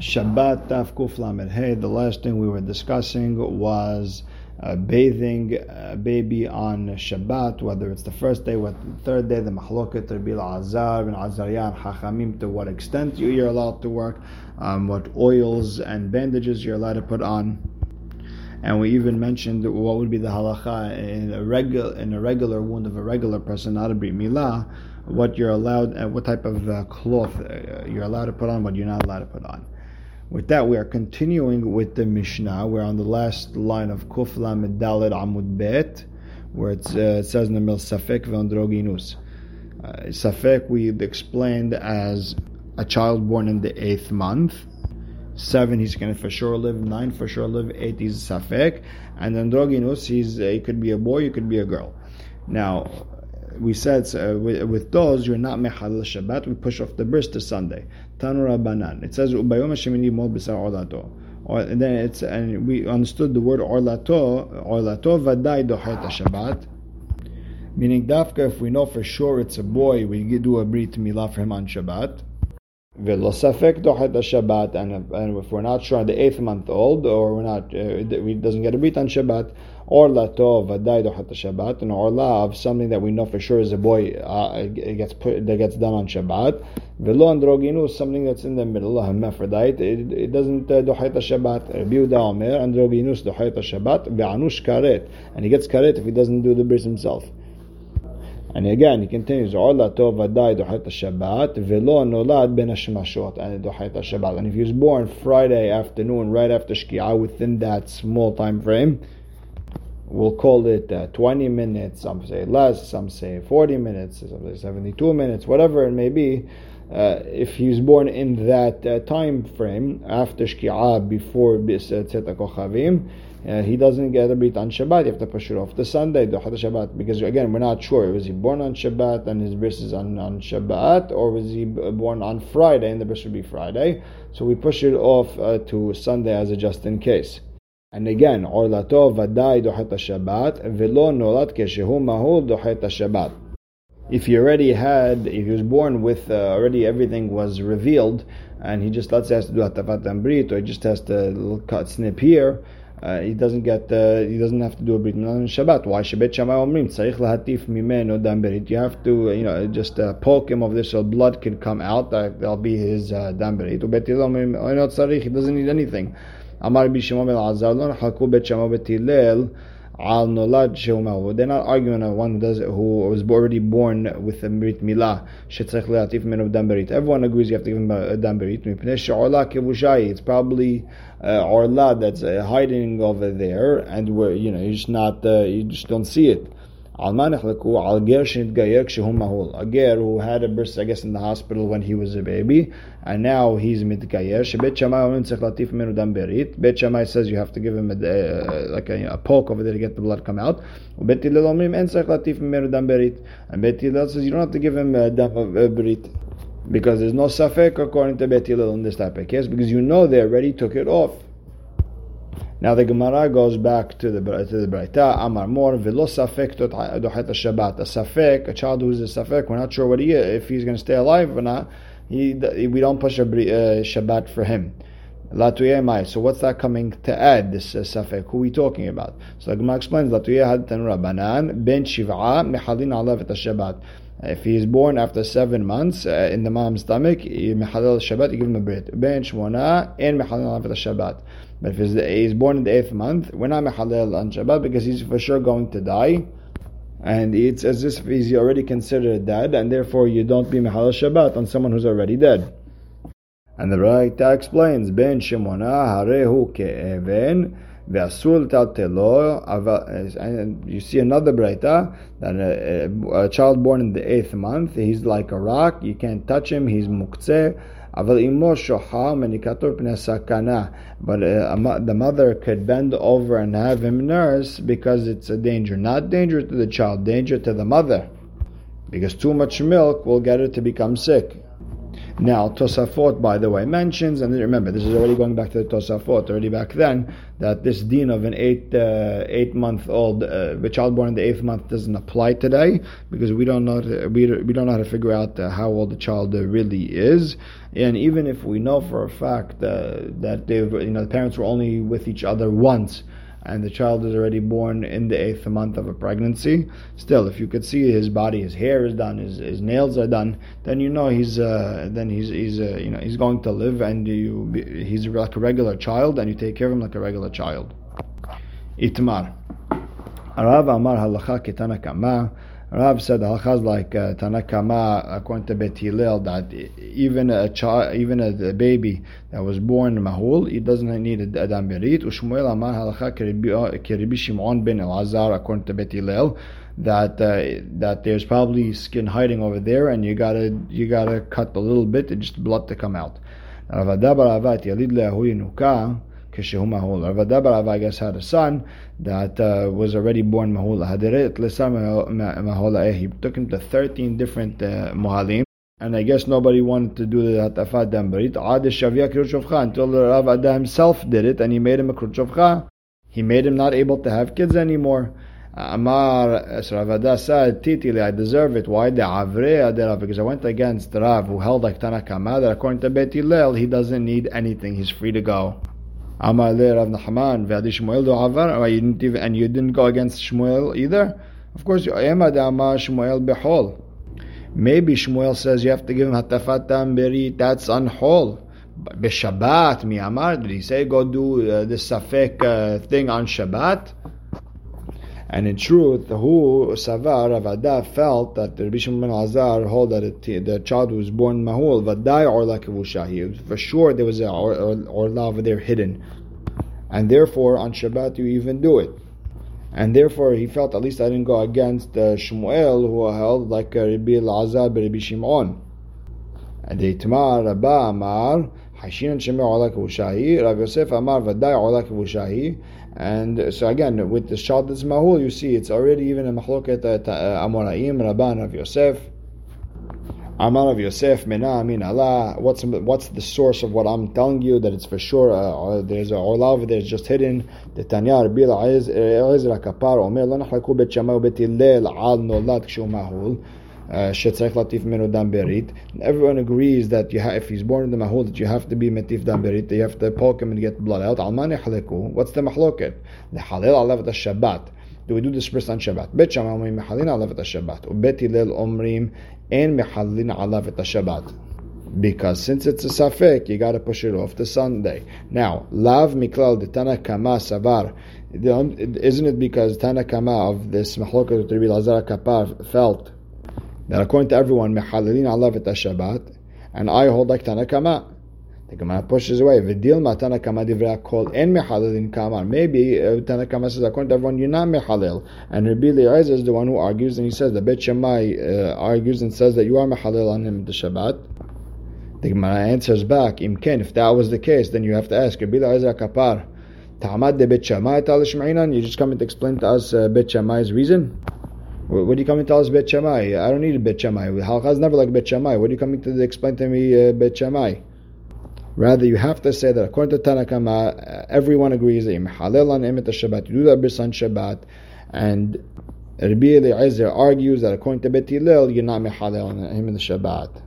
Shabbat Taf Kuf Lamed Hey. The last thing we were discussing was uh, bathing a baby on Shabbat, whether it's the first day or the third day, the Mahloket, Rabbi Azar and Azarian Hachamim, to what extent you're allowed to work, um, what oils and bandages you're allowed to put on. And we even mentioned what would be the halacha in a regular in a regular wound of a regular person, not a brit milah, what you're allowed, uh, what type of uh, cloth uh, you're allowed to put on, what you're not allowed to put on. With that, we are continuing with the Mishnah. We're on the last line of Kuf Lamed Amud Bet, where uh, it says in the middle Safek Vandroginus. Uh, Safek we explained as a child born in the eighth month. Seven, he's going to for sure live. Nine, for sure live. Eight, he's Safek. And Androginus, he's, uh, he could be a boy, he could be a girl. Now, we said uh, with, with, those you're not mechal Shabbat. We push off the bris to Sunday. Tanura banan. It says ubayom shemini mol b'sar orlato. Or and then it's and we understood the word orlato. Orlato vaday dochet Shabbat. Meaning dafka, if we know for sure it's a boy, we do a brit milah for him on Shabbat. Velo safek dochet Shabbat, and, if we're not sure, the eighth month old, or we're not, uh, he doesn't get a brit on Shabbat, Orla tov vaday dochet Shabbat, and orla of something that we know for sure is a boy uh, it gets put that gets done on Shabbat. Velo androginu something that's in the middle, hermaphrodite. It, it doesn't uh, dochet Shabbat. Rabbi Yehuda Omer androginus dochet Shabbat ve'anush karet, and he gets karet if he doesn't do the bris himself. And again, he continues, Orla tov vaday dochet Shabbat velo nolad ben and Shabbat. And if he was born Friday afternoon, right after Shkia, within that small time frame we'll call it uh, 20 minutes, some say less, some say 40 minutes, some say 72 minutes, whatever it may be. Uh, if he's born in that uh, time frame after shki'a, before Tzeta uh, he doesn't get a brit on Shabbat. You have to push it off to Sunday, Dohad Shabbat, because again, we're not sure. Was he born on Shabbat and his bris is on, on Shabbat, or was he born on Friday and the bris would be Friday? So we push it off uh, to Sunday as a just in case. And again, Orlato Vadai Dohata Shabbat, Velo Nolat Keshehu Mahul Dohat Shabbat. If he already had, if he was born with uh, already everything was revealed, and he just let's say has to do hatafat brit, or he just has to cut snip here, uh, he doesn't get, uh, he doesn't have to do a brit on Shabbat. Why? Shabbat Shammai omrim tzarich lahatif mimeno dam berit. You have to, you know, just uh, poke him of this so blood can come out. That, that'll be his uh, dam berit. Oh. He doesn't need anything. Amar Bishimon ben Azar, lo bet Hillel al nolad They're not arguing on one who does who was already born with a brit milah shetzech leatif menu dam berit. Everyone agrees you have to give him a dam berit. Mipnei she'orla kevushayi. It's probably uh, orla that's uh, hiding over there, and where you know you just not uh, you just don't see it. Al manachlaku al ger shenitgayer shehum mahul. A ger who had a birth, I guess, in the hospital when he was a baby, and now he's mitgayek. Shebet shamay omen tzech latif minu dam berit. Bet shamay says you have to give him a, uh, like a, a, poke over there to get the blood come out. Bet hillel omrim en tzech latif dam berit. And bet says you don't have to give him a dam of berit. Because there's no safek according to Bet Hillel on this type of case Because you know they already took it off. Now the Gemara goes back to the to the Braita. Amar Mor v'lo safek dochet Shabbat. A safek, a child who's a safek, we're not sure what he if he's going to stay alive or not. He, we don't push a uh, Shabbat for him. So what's that coming to add? This uh, safek. Who are we talking about? So the Gemara explains. Latuye had Rabbanan ben shiv'a mechalin alav et Shabbat. If he is born after seven months uh, in the mom's stomach, mechalel Shabbat, you give him a brit. Ben shmona and mechalin alav et Shabbat. But if he's born in the eighth month, we're not mechalel on Shabbat because he's for sure going to die. And it's as if he's already considered dead, and therefore you don't be mechalel Shabbat on someone who's already dead. And the Braita explains, Ben Shimona Harehu Ke'even and you see another Braita that a, a, a, child born in the eighth month, he's like a rock, you can't touch him, he's muktzeh אבל אמו שוחה מניקתו פני סכנה. But uh, the mother could bend over and have him nurse because it's a danger. Not danger to the child, danger to the mother. Because too much milk will get her to become sick. Now, Tosafot, by the way, mentions, and remember, this is already going back to the Tosafot, already back then, that this deen of an eight uh, eight month old uh, child born in the eighth month doesn't apply today because we don't know to, we, we don't know how to figure out uh, how old the child uh, really is, and even if we know for a fact uh, that they you know the parents were only with each other once and the child is already born in the eighth month of a pregnancy, still, if you could see his body, his hair is done, his, his nails are done, then you know he's uh, then he's he's uh, you know he's going to live, and you he's like a regular child, and you take care of him like a regular child. Itmar. Rav Amar halacha ketana kama. Rav said halacha is like uh, Tanakama according to Bet Hillel that even a child, even a, baby that was born mahul, he doesn't need a adam berit. Ushmuel Amar halacha keribi Shimon ben Elazar according to Bet Hillel that uh, that there's probably skin hiding over there, and you gotta you gotta cut a little bit, just blood to come out. Rav Adabar Avat Yalid Leahu Kishehu Mahul. Rav Adabar I guess had a son that uh, was already born Mahul. Hadiret Lesar Mahul. He took him to 13 different uh. And I guess nobody wanted to do the Hatafat Dambarit. Ad Shavya Kirchovcha until Rav Ada himself did it and he made him a Kirchovcha. He made him not able to have kids anymore. Amar Ravada said, Titili, I deserve it. Why? The Avre Adera, because I went against Rav, who held like Tanakama, that according to Bet Hillel, he doesn't need anything. He's free to go. Amar Rav Nachman ve'adi Shmuel do avar. And you didn't go against Shmuel either. Of course, Emad Amar Shmuel behol. Maybe Shmuel says you have to give him hatafat berit. That's on hol. B'Shabbat, mi Amar. Did he say go do uh, this safek uh, thing on Shabbat? And in truth, who Savar Avada felt that the Rabbi Shimon Azar held that the child was born Mahul, Vadai Orla Kavushahi. For sure there was a Orla over there hidden. And therefore on Shabbat you even do it. And therefore he felt at least I didn't go against uh, Shmuel who held like uh, Rabbi Azar Rabbi Shimon. And the Itmar Rabba Amar Hashinan Shemir Orla Kavushahi Rav Yosef Amar Vadai Orla Kavushahi and so again, with the Shadas Mahul, you see it's already even a Mahloket uh, Amoraim, Rabban of Yosef. Amar of Yosef, Mena Amin Allah. What's what's the source of what I'm telling you that it's for sure? Uh, there's a over there, just hidden. The Tanya Rabbi Ezra Kapar Omer Lo Nahlaku Bet Shammai Al Nolad Kshu Uh, Shetzarech latif menu dam berit. Everyone agrees that you have, if he's born in the mahul, that you have to be metif dam berit. That you have to poke him and get blood out. Almani haleku. What's the mahloket? The halil alavet shabbat. Do we do this first on Shabbat? Bet Shammai omrim mechalin alavet Shabbat. Ubet Hillel omrim en mechalin alavet Shabbat. Because since it's a safek, you got to push it off to Sunday. Now, lav miklal de Tanakama savar. Um, isn't it because Tanakama of this mahloket of Rabbi Lazar Kapar felt that according to everyone, Mehalilin Alavet Shabbat, and I hold like Tanakama. The Gemara pushes away. Vidil matana kama divrei kol en mechalelin kamar. Maybe uh, Tanakama says according to everyone you're not mechalel, and Rabbi Eliezer is the one who argues, and he says the Bet uh, argues and says that you are mechalel on him the Shabbat. The Gemara answers back, Imken, if that was the case, then you have to ask Rabbi Eliezer kapar. Ta'amad de Bet Shammai tal You just come and explain to us uh, Bet Shammai's reason. What are you coming to tell us Bet Shammai? I don't need a Bet Shammai. Halakha is never like Bet Shammai. What are you coming to explain to me uh, Bet Shammai? Rather, you have to say that according to Tanakama, uh, everyone agrees that you halal on Emet Shabbat, you do that on Shabbat, and Rabbi Eliezer argues that according to Bet Hillel, you're not mehalel on the Shabbat.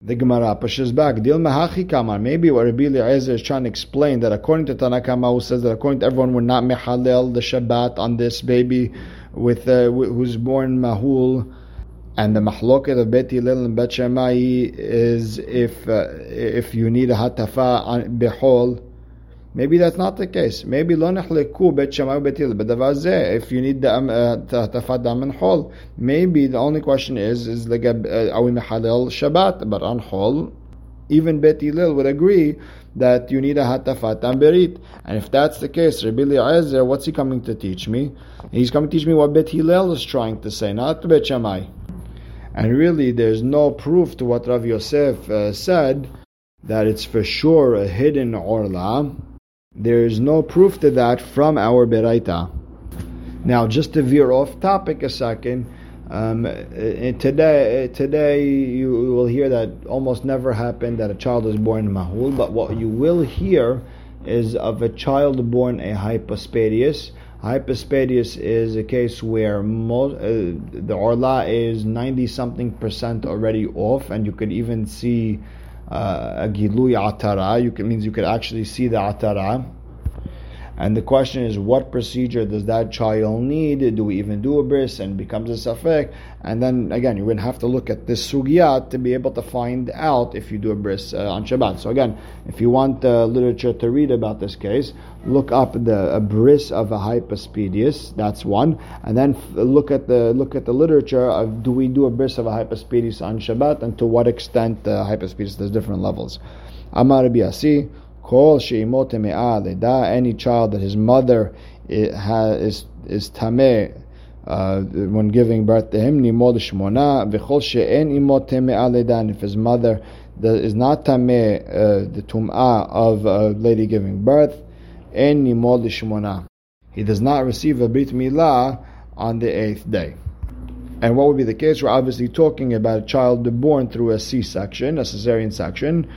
The Gemara pushes back. Dil Kamar. Maybe what Rabbi Eliezer is trying to explain that according to Tanakama, who says that according to everyone, we're not mehalel the Shabbat on this baby with uh, who's born Mahul, and the mahloket of Bet Hillel and Bet Shammai is if uh, if you need a hatafa on behol. Maybe that's not the case. Maybe lo nechleku bet Shammai bet Hillel. If you need the um, uh, hatafa dam and hol, maybe the only question is is like uh, are we mehalel Shabbat? But on hol, even Bet Hillel would agree that you need a hatafat berit. And if that's the case, Rabbi Eliezer, what's he coming to teach me? He's coming to teach me what Bet Hillel is trying to say, not Bet Shammai. And really, there's no proof to what Rav Yosef uh, said that it's for sure a hidden orla. There is no proof to that from our Beraita. Now, just to veer off topic a second, Um, today, today you will hear that almost never happened that a child is born mahul, but what you will hear is of a child born a hypospadias. Hypospadias is a case where uh, the orla is 90 something percent already off, and you could even see uh, a gilui atara. You can, means you could actually see the atara and the question is, what procedure does that child need? Do we even do a bris? And becomes a safek. And then again, you would have to look at this sugiyat to be able to find out if you do a bris uh, on Shabbat. So again, if you want uh, literature to read about this case, look up the bris of a hypospadias. That's one. And then f- look at the look at the literature of do we do a bris of a hypospadias on Shabbat and to what extent uh, hypospadias? There's different levels. Amar Biasi. Kol any child that his mother is is tameh uh, when giving birth to him, nimod shmona, v'chol she'en imot teme'ah if his mother is not tameh, uh, the tum'ah of a lady giving birth, en nimod shmona. He does not receive a brit milah on the eighth day. And what would be the case? We're obviously talking about a child born through a C-section, a cesarean section,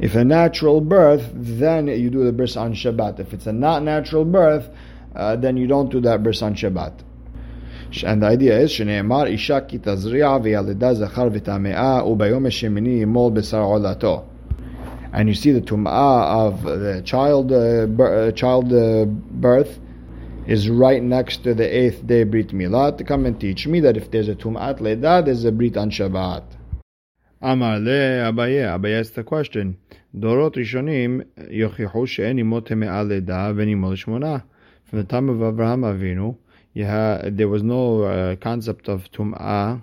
if a natural birth, then you do the bris on Shabbat. If it's a not natural birth, uh, then you don't do that bris on Shabbat. And the idea is, שנאמר אישה כי תזריע וילדה זכר וטמאה וביום השמיני ימול בשר עולתו. And you see the tum'ah of the child, uh, uh, child uh, birth is right next to the eighth day Brit Milah to come and teach me that if there's a tum'at leda, there's a Brit on Shabbat. Amar le Abaye. Abaye asked the question. Dorot Rishonim yochichu she'en imot teme'ah leda v'nimol shmona. From the time of Abraham Avinu, there was no uh, concept of tum'ah,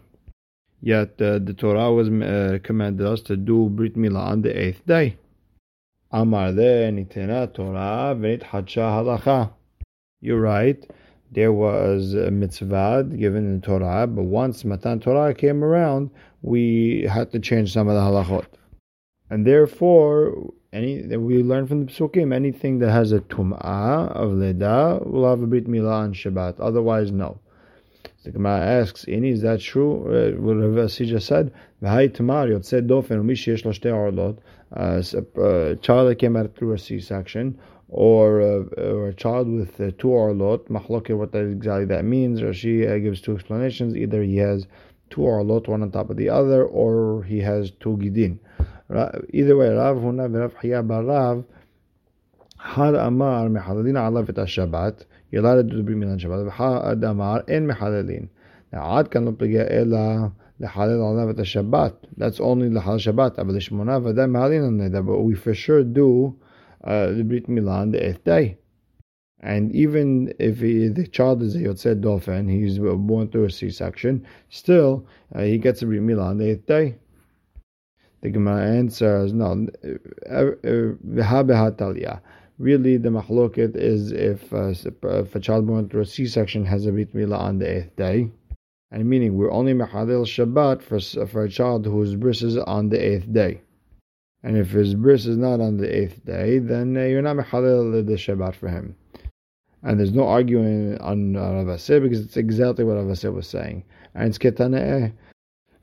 yet uh, the Torah was uh, commanded us to do Brit Milah on the eighth day. Amar le nitena Torah v'nithadsha halacha. You're right there was a mitzvah given in Torah, but once Matan Torah came around, we had to change some of the halachot. And therefore, any that we learn from the psukim, anything that has a tum'ah of leda will have a brit milah on Shabbat. Otherwise, no. The Gemara asks, "Ini is that true?" Uh, what Rav just said, "V'hai tamar yotzed dofen u'mish yesh lo shtei orlot." Uh, a child that came out through a C-section, or, uh, or a child with two orlot, mahloket, what that exactly that means. Rashi uh, gives two explanations. Either he has two orlot, one on top of the other, or he has two gidin. Either way, Rav Huna v'Rav Hiya barav had amar mehalalin alav et Shabbat. You're allowed to do the milah Shabbat. Had amar en mehalalin. Now, ad kan lo pegea ela lehalel alav et Shabbat. That's only lehal Shabbat. But lishmona v'adam But we for sure do uh, the Brit Milah on the eighth day. And even if he, the child is a Yotzed Dofen, he's born through a C-section, still uh, he gets a Brit Milah on the eighth day. The Gemara answers, no, uh, really the machloket is if, uh, if a child born through a C-section has a Brit Milah on the eighth day. And meaning we're only Mechadel Shabbat for, for a child whose bris is on the eighth day. And if his bris is not on the eighth day, then uh, you're not mechalel the Shabbat for him. And there's no arguing on Rav because it's exactly what Rav was saying. And it's ketaneh.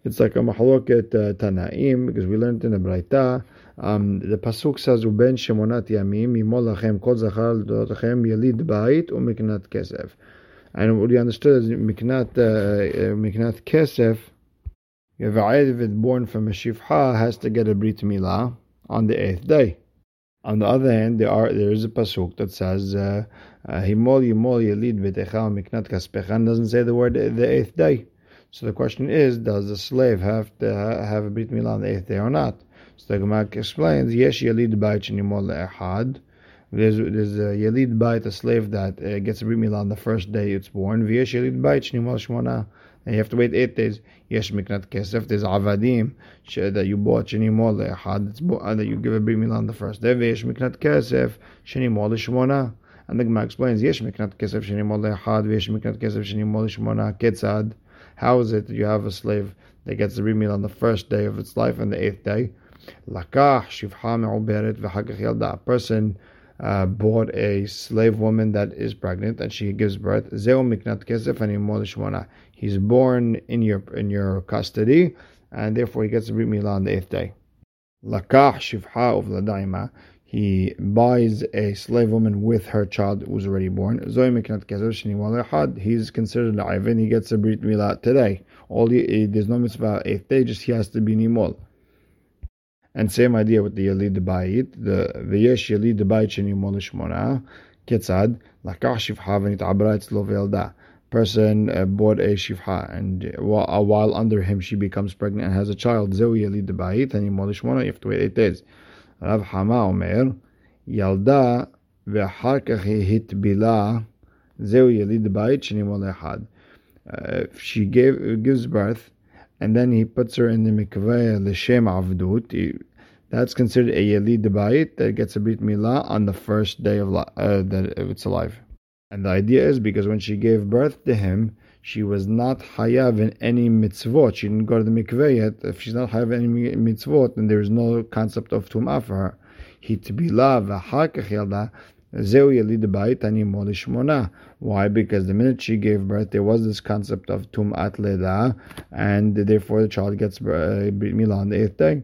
It's like a mahloket uh, tanaim because we learned in the Braita. Um, the pasuk says, "Uben shemonat yamim yimol lachem kol zachar l'dorotachem yelid bait umiknat kesef." And what we understood is miknat uh, uh miknat kesef if a born from a shifha has to get a brit milah on the eighth day. On the other hand, there are there is a pasuk that says uh, uh, himol yimol yelid v'techa miknat kaspecha doesn't say the word the eighth day. So the question is, does the slave have to have a brit milah on the eighth day or not? So the Gemara explains, yesh yelid bayit shenimol le'echad. There's there's a yelid bayit, a slave that uh, gets a brit milah on the first day it's born. V'yesh yelid bayit shenimol shmona and you have to wait eight days. Yesh miknat kesef. There's avadim that you bought sheni mol that you give a brit milah on the first day. Yesh miknat kesef sheni mol shmona. And the Gemara explains yesh miknat kesef sheni mol le'achad. Yesh miknat kesef sheni mol shmona. Ketzad. How is it that you have a slave that gets a brit milah on the first day of its life and the eighth day? Lakach shivcha me'uberet v'hagach yalda. A person uh, bought a slave woman that is pregnant and she gives birth. Zeu miknat kesef and He's born in your in your custody, and therefore he gets a brit milah on the eighth day. Lakah shivha of ladaima. He buys a slave woman with her child who was already born. Zoy miknat kesef He's considered a He gets a brit milah today. All he, there's no mitzvah eighth day. Just he has to be nimol. And same idea with the Yalid Bayit. The V'yesh Yalid Bayit Shenimol Shmona. Ketzad. Lakach Shivha V'nit'abra Etzlo V'yalda. Person uh, bought a Shivha and uh, while under him she becomes pregnant and has a child. Zeu Yalid Bayit. Henimol Shmona. You have to wait eight days. Rav Hama Omer. Yalda ואחר כך היא התבילה, זהו יליד בית שנמול אחד. She gave, gives birth, and then he puts her in the mikveh l'shem avdut. That's considered a yelid bayit that gets a brit milah on the first day of uh, that it's alive. And the idea is because when she gave birth to him, she was not hayav in any mitzvot. She didn't go to the mikveh yet. If she's not hayav in any mitzvot, then there is no concept of tum'ah for her. Hitbilah v'hakach yalda Zeu Yelid Bait Shmona. Why? Because the minute she gave birth, there was this concept of Tum'at Leda, and therefore the child gets uh, Brit Milah on the eighth day.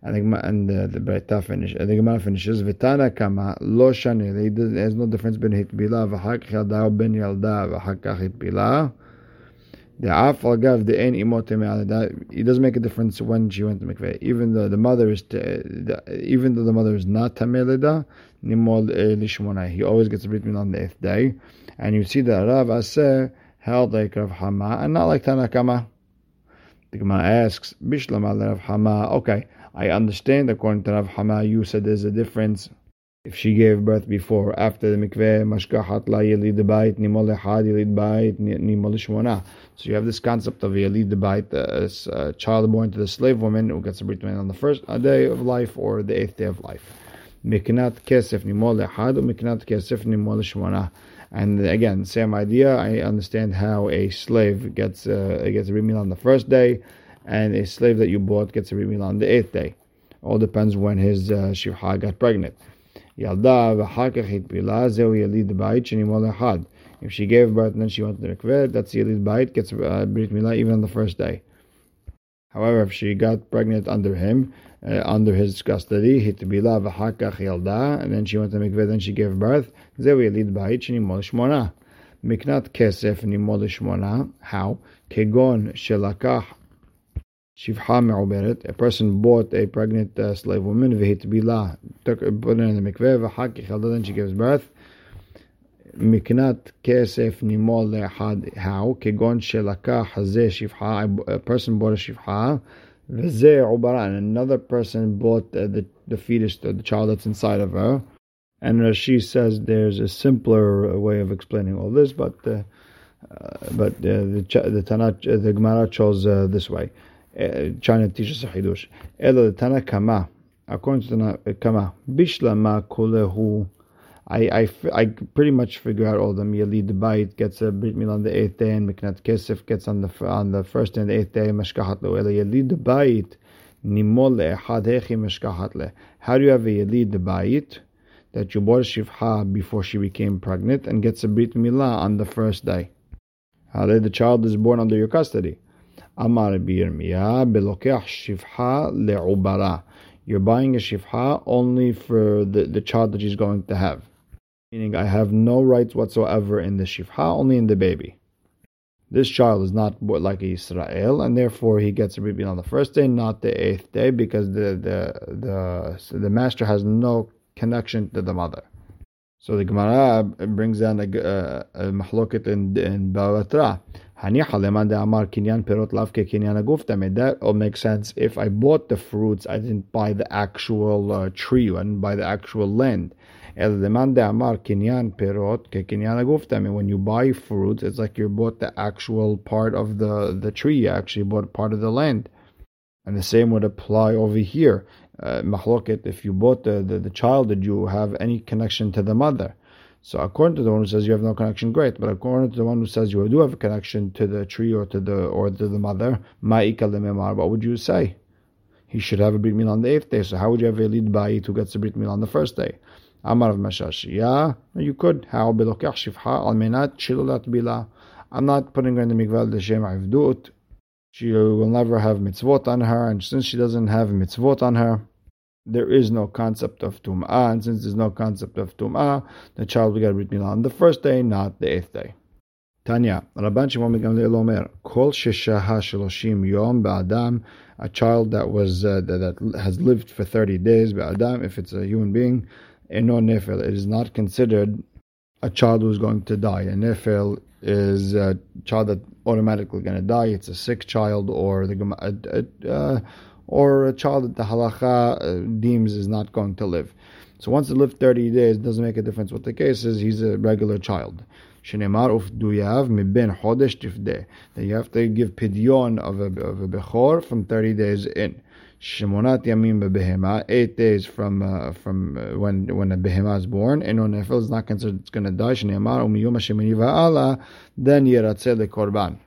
And the, and the, the finish, the Gemara finishes, Vitana Kama Lo Shani. There's no difference between Hitbilah, V'hak Yalda, Ben Yalda, V'hakach Hitbilah. The af al gav the ein imot It doesn't make a difference when she went to mikveh. Even though the mother is, the, even though the mother is not tamelida, nimol eh, lishmona. He always gets a brit on the eighth day, and you see that Rav Aseh held like Rav Hama and not like Tanakama. The Gemara asks, Bishlam Rav Hama. Okay, I understand. According to Rav Hama, you said there's a difference if she gave birth before after the mikveh, mashkahat la yelid bayit, nimol echad yelid bayit, nimol shmona. So you have this concept of yelid bayit, a child born to the slave woman who gets a brit on the first day of life or the eighth day of life. Miknat kesef nimol echad, miknat kesef nimol shmona. And again, same idea. I understand how a slave gets uh, gets a brit on the first day, and a slave that you bought gets a remila on the eighth day. All depends when his uh, shivha got pregnant. If she gave birth and then she went to the mikveh, that's the yelid bait gets uh, brit milah even on the first day. However, if she got pregnant under him, uh, under his custody, hit bilah v'hakach yalda, and then she went to mikveh, then she gave birth. Zeu yelid bait shenimol shmona. Miknat kesef nimol shmona. How? Kegon shelakach Shivha me'uberet, a person bought a pregnant uh, slave woman, v'hitbila, took put her in the mikveh, v'haki chalda, then she gives birth. Miknat kesef nimol le'had, how? Kegon shelaka hazeh shivha, a person bought a shivha, v'zeh ubara, and another person bought uh, the, the fetus, the, the child that's inside of her. And Rashi says there's a simpler way of explaining all this, but uh, uh, but uh, the the Tanakh, the Gemara chose uh, this way trying teaches a chidush. Elo Tana Kama, according to Tana Kama, Bishlama Kulehu. I, I, I pretty much figure out all of them. Yalid Bait gets a Brit Mil on the eighth day, and Miknat Kesef gets on the on the first and eighth day. Mashkahat lo. Elo Yalid Bait nimol le'echad hechi mashkahat le. How do you have a Yalid Bait that you bought shivha before she became pregnant and gets a Brit Milah on the first day? How the child is born under your custody. Amar Birmiya le'ubara. You're buying a shivha only for the, the child that she's going to have. Meaning, I have no rights whatsoever in the shivha, only in the baby. This child is not like Israel, and therefore he gets a baby on the first day, not the eighth day, because the the the the master has no connection to the mother. So the Gemara brings down a, a, a mahloket in in Bavatra. That all makes sense. If I bought the fruits, I didn't buy the actual uh, tree, didn't buy the actual land. El lemanda amar kinyan perot ke kinyan aguf When you buy fruits, it's like you bought the actual part of the, the tree, you actually bought part of the land. And the same would apply over here. Uh, if you bought the, the, the child, did you have any connection to the mother? So according to the one who says you have no connection, great. But according to the one who says you do have a connection to the tree or to the or to the mother, what would you say? He should have a brit mil on the eighth day. So how would you have a lead bayit who gets a brit mil on the first day? Amar Mesharshiya, you could. How belokach shifha al menat bila. I'm not putting her in the l'shem avdut. She will never have mitzvot on her, and since she doesn't have mitzvot on her, there is no concept of tum'ah, and since there's no concept of tum'ah, the child will get brit milah on the first day, not the eighth day. Tanya, Rabban Shimon ben Gamliel Omer, Kol sheshaha sheloshim yom ba'adam, a child that was uh, that, that, has lived for 30 days ba'adam, if it's a human being, eno nefel, it is not considered a child who's going to die. A nefel is a child that automatically going to die. It's a sick child or the uh, or a child that the halacha uh, deems is not going to live. So once it lived 30 days, it doesn't make a difference what the case is. He's a regular child. Shenemar ufduyav miben chodesh tifdeh. That you have to give pidyon of a, of a bechor from 30 days in. Shemonat yamim bebehema, eight days from uh, from uh, when when a behema is born. And on nefel is not considered it's going to die. Shenemar umiyom hashemini va'ala, then yeratzeh the korban.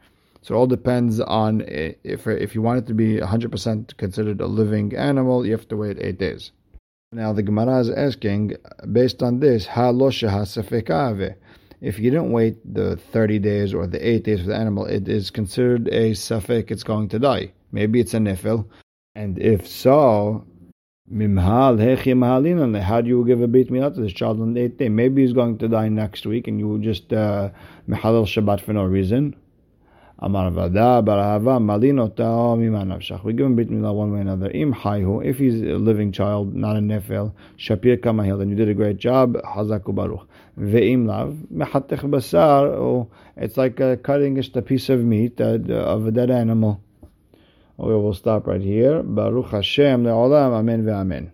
So it all depends on if if you want it to be 100% considered a living animal, you have to wait eight days. Now the Gemara is asking, based on this, if you didn't wait the 30 days or the 8 days for the animal, it is considered a safek, it's going to die. Maybe it's a nifil. And if so, how do you give a brit milah to this child on the eighth day? Maybe he's going to die next week and you just uh, Shabbat for no reason. Amar Vada Barahava Malinota Mimanavshach. We give him brit milah one way or another. Im Hayhu, if he's a living child, not a nefel, Shapir Kamahil, then you did a great job. Hazaku Baruch. Ve'im lav mehatech basar. It's like uh, cutting just a piece of meat uh, of a dead animal. Okay, we'll stop right here. Baruch Hashem le'olam. Amen ve'amen.